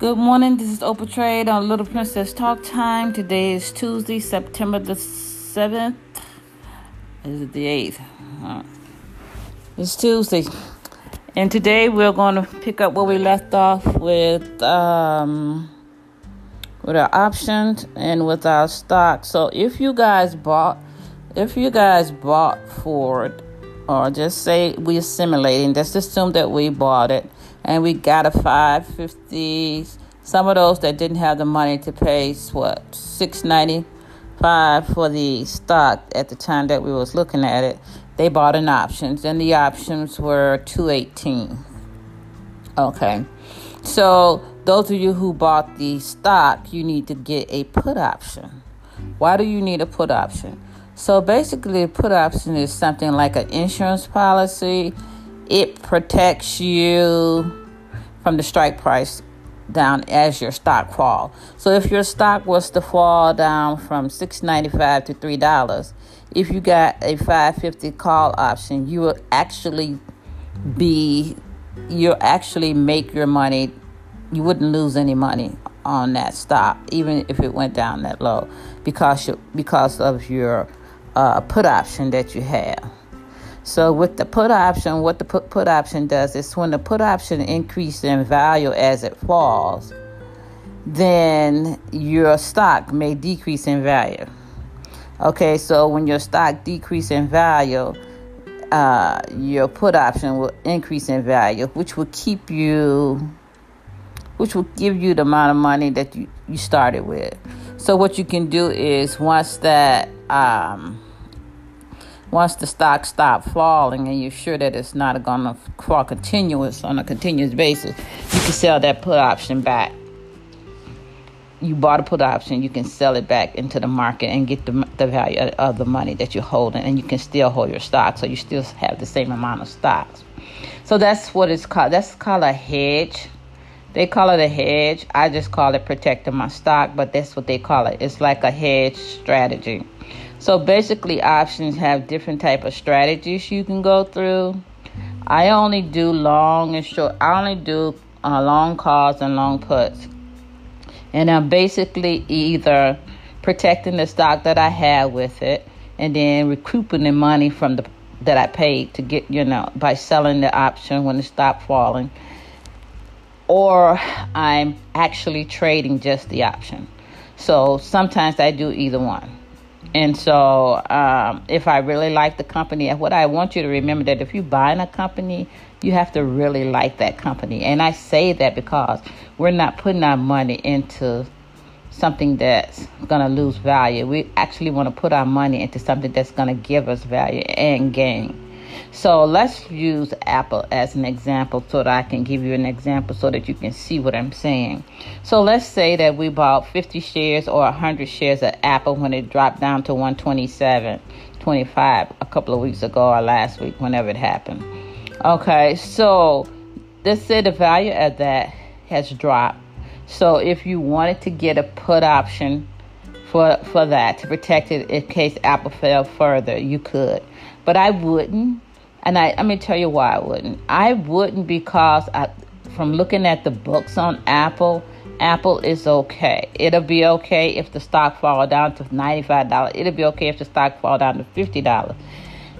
Good morning. This is Oprah Trade on Little Princess Talk Time. Today is Tuesday, September the 7th. Is it the 8th? Uh, it's Tuesday. And today we're going to pick up where we left off with um, with our options and with our stock. So if you guys bought if you guys bought Ford or just say we're simulating, just assume that we bought it and we got a 550 some of those that didn't have the money to pay what 695 for the stock at the time that we was looking at it. They bought an options and the options were 218 okay. So those of you who bought the stock you need to get a put option. Why do you need a put option? So basically a put option is something like an insurance policy it protects you from the strike price down as your stock fall. So if your stock was to fall down from six ninety five to three dollars, if you got a five fifty call option, you will actually be you'll actually make your money. You wouldn't lose any money on that stock, even if it went down that low, because you, because of your uh, put option that you have. So with the put option, what the put, put option does is when the put option increases in value as it falls, then your stock may decrease in value. Okay, so when your stock decrease in value, uh, your put option will increase in value, which will keep you, which will give you the amount of money that you, you started with. So what you can do is once that um, once the stock stops falling and you're sure that it's not going to fall continuous on a continuous basis, you can sell that put option back. You bought a put option, you can sell it back into the market and get the, the value of the money that you're holding, and you can still hold your stock, so you still have the same amount of stocks. So that's what it's called. That's called a hedge. They call it a hedge. I just call it protecting my stock, but that's what they call it. It's like a hedge strategy. So basically, options have different type of strategies you can go through. I only do long and short. I only do uh, long calls and long puts, and I'm basically either protecting the stock that I have with it, and then recouping the money from the that I paid to get you know by selling the option when it stopped falling, or I'm actually trading just the option. So sometimes I do either one. And so, um, if I really like the company, what I want you to remember that if you buy in a company, you have to really like that company. And I say that because we're not putting our money into something that's going to lose value. We actually want to put our money into something that's going to give us value and gain. So let's use Apple as an example so that I can give you an example so that you can see what I'm saying. So let's say that we bought 50 shares or 100 shares of Apple when it dropped down to 127, 25 a couple of weeks ago or last week, whenever it happened. Okay, so let's say the value of that has dropped. So if you wanted to get a put option for for that to protect it in case Apple fell further, you could. But I wouldn't and I, let me tell you why I wouldn't. I wouldn't because I, from looking at the books on Apple, Apple is okay. It'll be okay if the stock fall down to $95. It'll be okay if the stock fall down to $50.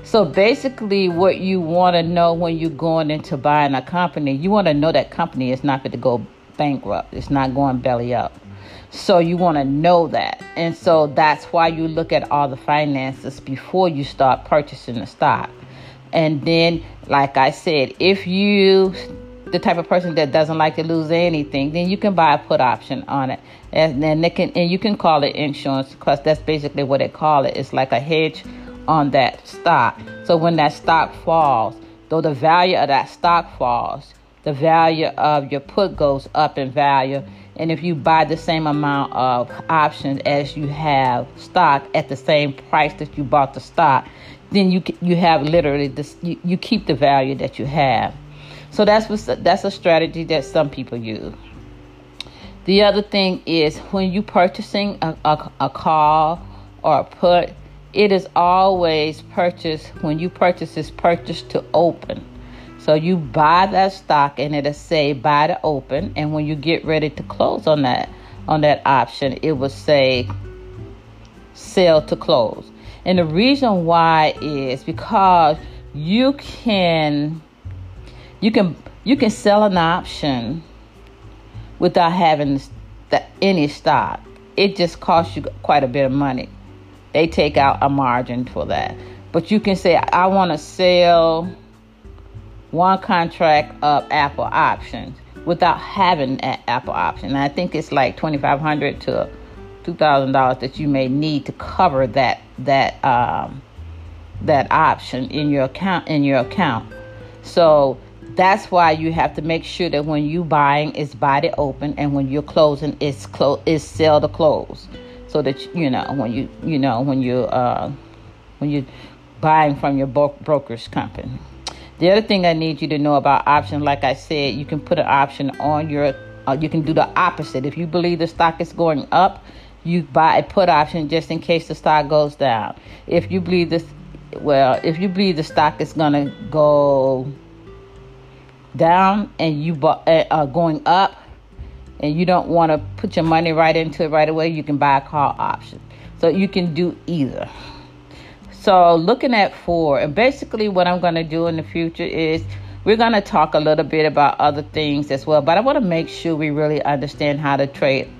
So basically, what you want to know when you're going into buying a company, you want to know that company is not going to go bankrupt. It's not going belly up. So you want to know that. And so that's why you look at all the finances before you start purchasing the stock. And then, like I said, if you the type of person that doesn't like to lose anything, then you can buy a put option on it, and then they can and you can call it insurance because that's basically what they call it. It's like a hedge on that stock. So when that stock falls, though the value of that stock falls, the value of your put goes up in value. And if you buy the same amount of options as you have stock at the same price that you bought the stock, then you you have literally this you, you keep the value that you have. So that's what, that's a strategy that some people use. The other thing is when you purchasing a, a, a call or a put, it is always purchased when you purchase is purchased to open. So you buy that stock and it'll say buy to open and when you get ready to close on that on that option, it will say sell to close. And the reason why is because you can you can you can sell an option without having the, any stock. It just costs you quite a bit of money. They take out a margin for that. But you can say I want to sell one contract of Apple options without having an Apple option. And I think it's like twenty five hundred to two thousand dollars that you may need to cover that that um, that option in your account in your account. So that's why you have to make sure that when you buying it's buy open and when you're closing it's close it's sell to close. So that you know when you you know when you uh, when you buying from your bro- broker's company. The other thing I need you to know about options, like I said, you can put an option on your, uh, you can do the opposite. If you believe the stock is going up, you buy a put option just in case the stock goes down. If you believe this, well, if you believe the stock is going to go down and you bought, uh, uh, going up, and you don't want to put your money right into it right away, you can buy a call option. So you can do either. So, looking at Ford, and basically what I'm going to do in the future is we're going to talk a little bit about other things as well, but I want to make sure we really understand how to trade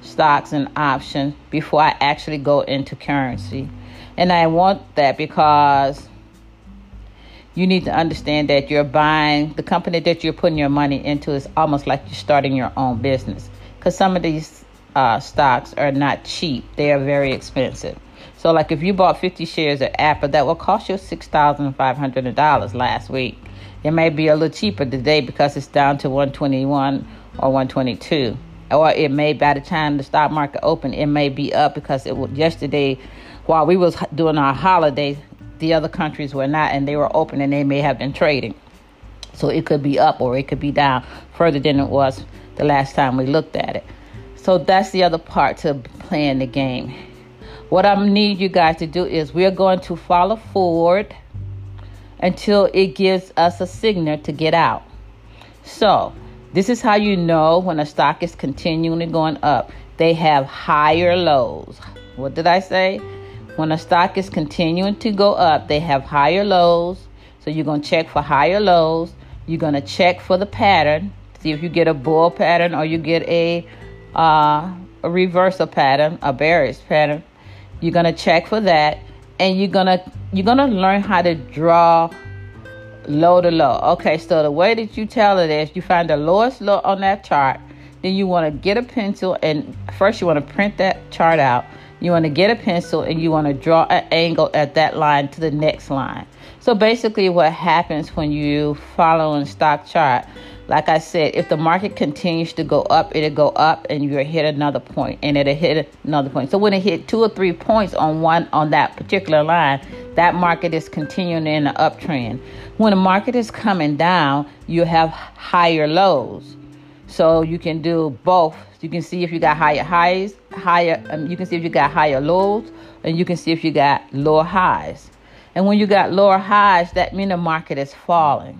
stocks and options before I actually go into currency. And I want that because you need to understand that you're buying the company that you're putting your money into is almost like you're starting your own business because some of these uh, stocks are not cheap, they are very expensive. So, like if you bought 50 shares of Apple, that will cost you $6,500 last week. It may be a little cheaper today because it's down to 121 or 122. Or it may, by the time the stock market open, it may be up because it was yesterday while we was doing our holiday, the other countries were not, and they were open, and they may have been trading. So it could be up or it could be down further than it was the last time we looked at it. So that's the other part to playing the game. What I need you guys to do is we're going to follow Ford until it gives us a signal to get out. So, this is how you know when a stock is continually going up. They have higher lows. What did I say? When a stock is continuing to go up, they have higher lows. So you're going to check for higher lows. You're going to check for the pattern. See if you get a bull pattern or you get a uh, a reversal pattern, a bearish pattern. You're gonna check for that, and you're gonna you're gonna learn how to draw low to low. Okay, so the way that you tell it is you find the lowest low on that chart. Then you want to get a pencil and first you want to print that chart out. You want to get a pencil and you want to draw an angle at that line to the next line. So basically, what happens when you follow a stock chart, like I said, if the market continues to go up, it'll go up and you'll hit another point and it'll hit another point. So when it hit two or three points on one on that particular line, that market is continuing in the uptrend. When the market is coming down, you have higher lows. So you can do both. You can see if you got higher highs, higher um, you can see if you got higher lows, and you can see if you got lower highs. And when you got lower highs, that means the market is falling.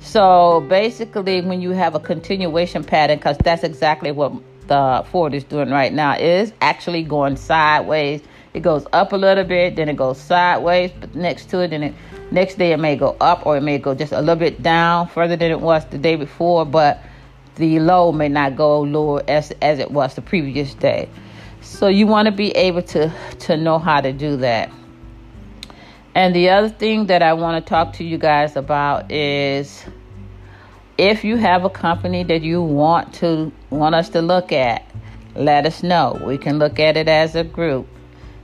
So basically, when you have a continuation pattern, because that's exactly what the Ford is doing right now, is actually going sideways. It goes up a little bit, then it goes sideways, but next to it, then it next day it may go up or it may go just a little bit down further than it was the day before, but the low may not go lower as as it was the previous day. So you want to be able to to know how to do that. And the other thing that I want to talk to you guys about is if you have a company that you want to want us to look at, let us know. We can look at it as a group.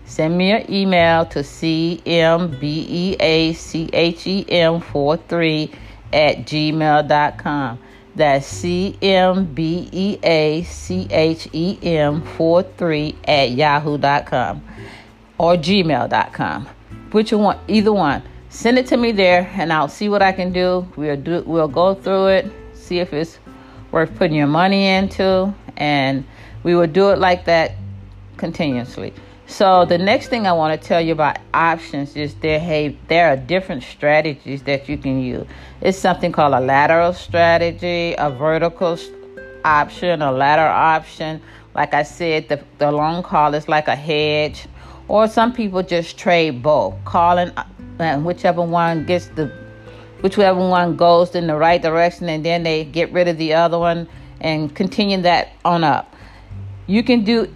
Send me an email to cmbeachem43 at gmail.com. That's cmbeachem43 at yahoo.com or gmail.com which one, either one. Send it to me there, and I'll see what I can do. We'll do, we'll go through it, see if it's worth putting your money into, and we will do it like that continuously. So the next thing I want to tell you about options is there hey there are different strategies that you can use. It's something called a lateral strategy, a vertical option, a ladder option. Like I said, the, the long call is like a hedge, or some people just trade both, calling and uh, whichever one gets the whichever one goes in the right direction, and then they get rid of the other one and continue that on up. You can do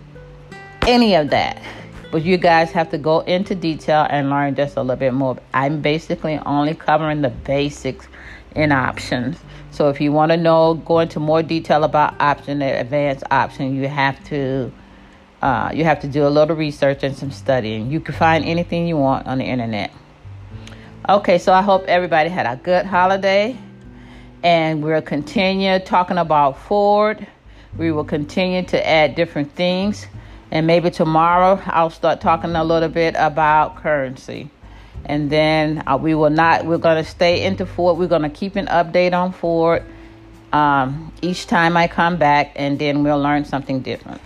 any of that but you guys have to go into detail and learn just a little bit more. I'm basically only covering the basics in options. So if you want to know, go into more detail about option, the advanced option, you have to uh, you have to do a little research and some studying. You can find anything you want on the internet. Okay, so I hope everybody had a good holiday, and we'll continue talking about Ford. We will continue to add different things. And maybe tomorrow I'll start talking a little bit about currency. And then uh, we will not, we're going to stay into Ford. We're going to keep an update on Ford um, each time I come back, and then we'll learn something different.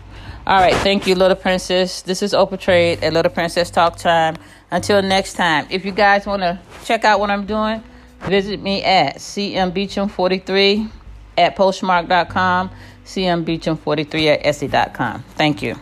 All right, thank you, Little Princess. This is Oprah Trade at Little Princess Talk Time. Until next time, if you guys want to check out what I'm doing, visit me at CM Beecham 43 at Poshmark.com, CM Beecham 43 at Etsy.com. Thank you.